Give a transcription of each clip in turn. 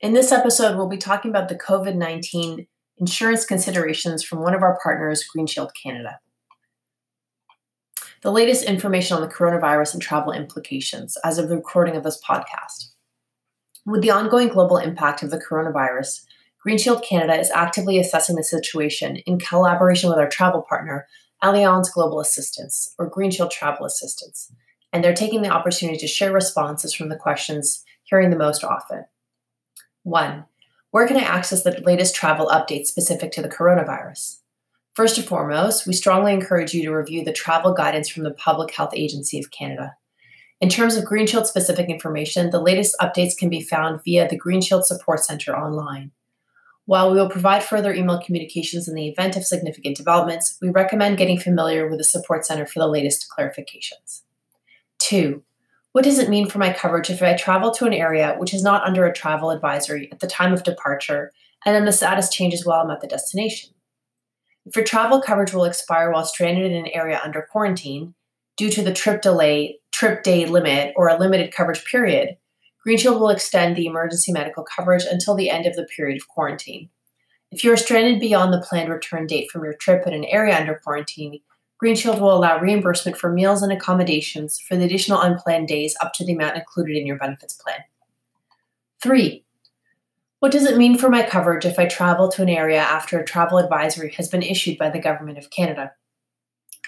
In this episode, we'll be talking about the COVID 19 insurance considerations from one of our partners, GreenShield Canada. The latest information on the coronavirus and travel implications as of the recording of this podcast. With the ongoing global impact of the coronavirus, GreenShield Canada is actively assessing the situation in collaboration with our travel partner, Allianz Global Assistance, or GreenShield Travel Assistance, and they're taking the opportunity to share responses from the questions hearing the most often. One, where can I access the latest travel updates specific to the coronavirus? First and foremost, we strongly encourage you to review the travel guidance from the Public Health Agency of Canada. In terms of GreenShield specific information, the latest updates can be found via the GreenShield Support Center online. While we will provide further email communications in the event of significant developments, we recommend getting familiar with the Support Center for the latest clarifications. Two, what does it mean for my coverage if I travel to an area which is not under a travel advisory at the time of departure and then the status changes while I'm at the destination? If your travel coverage will expire while stranded in an area under quarantine due to the trip delay, trip day limit, or a limited coverage period, GreenShield will extend the emergency medical coverage until the end of the period of quarantine. If you are stranded beyond the planned return date from your trip in an area under quarantine, GreenShield will allow reimbursement for meals and accommodations for the additional unplanned days up to the amount included in your benefits plan. Three, what does it mean for my coverage if I travel to an area after a travel advisory has been issued by the Government of Canada?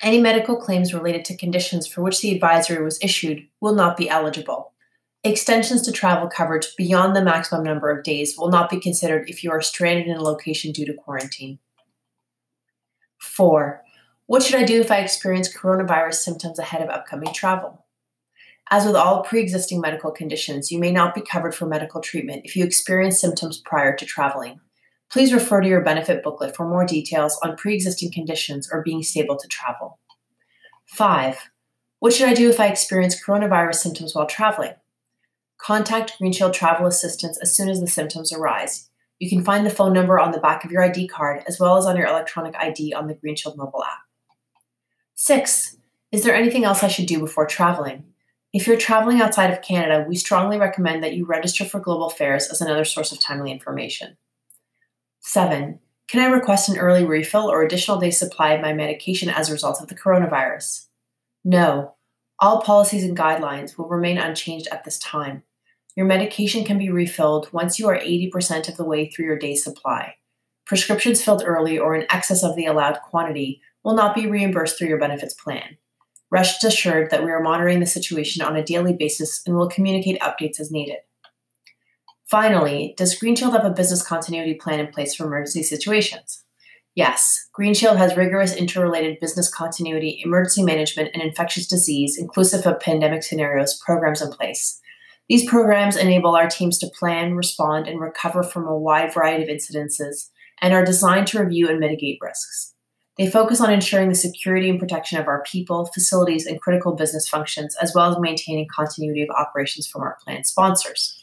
Any medical claims related to conditions for which the advisory was issued will not be eligible. Extensions to travel coverage beyond the maximum number of days will not be considered if you are stranded in a location due to quarantine. 4. What should I do if I experience coronavirus symptoms ahead of upcoming travel? As with all pre existing medical conditions, you may not be covered for medical treatment if you experience symptoms prior to traveling. Please refer to your benefit booklet for more details on pre existing conditions or being stable to travel. 5. What should I do if I experience coronavirus symptoms while traveling? Contact GreenShield Travel Assistance as soon as the symptoms arise. You can find the phone number on the back of your ID card as well as on your electronic ID on the GreenShield mobile app. Six, is there anything else I should do before traveling? If you're traveling outside of Canada, we strongly recommend that you register for Global Affairs as another source of timely information. Seven, can I request an early refill or additional day supply of my medication as a result of the coronavirus? No. All policies and guidelines will remain unchanged at this time. Your medication can be refilled once you are 80% of the way through your day supply. Prescriptions filled early or in excess of the allowed quantity will not be reimbursed through your benefits plan. Rest assured that we are monitoring the situation on a daily basis and will communicate updates as needed. Finally, does GreenShield have a business continuity plan in place for emergency situations? Yes, GreenShield has rigorous interrelated business continuity, emergency management, and infectious disease, inclusive of pandemic scenarios, programs in place. These programs enable our teams to plan, respond, and recover from a wide variety of incidences and are designed to review and mitigate risks. They focus on ensuring the security and protection of our people, facilities, and critical business functions, as well as maintaining continuity of operations from our plan sponsors.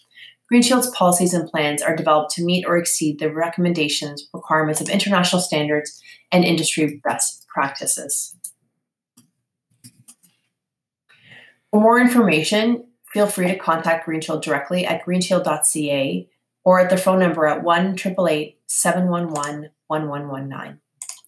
GreenShield's policies and plans are developed to meet or exceed the recommendations, requirements of international standards and industry best practices. For more information, feel free to contact GreenShield directly at greenshield.ca or at the phone number at 1 711 1119.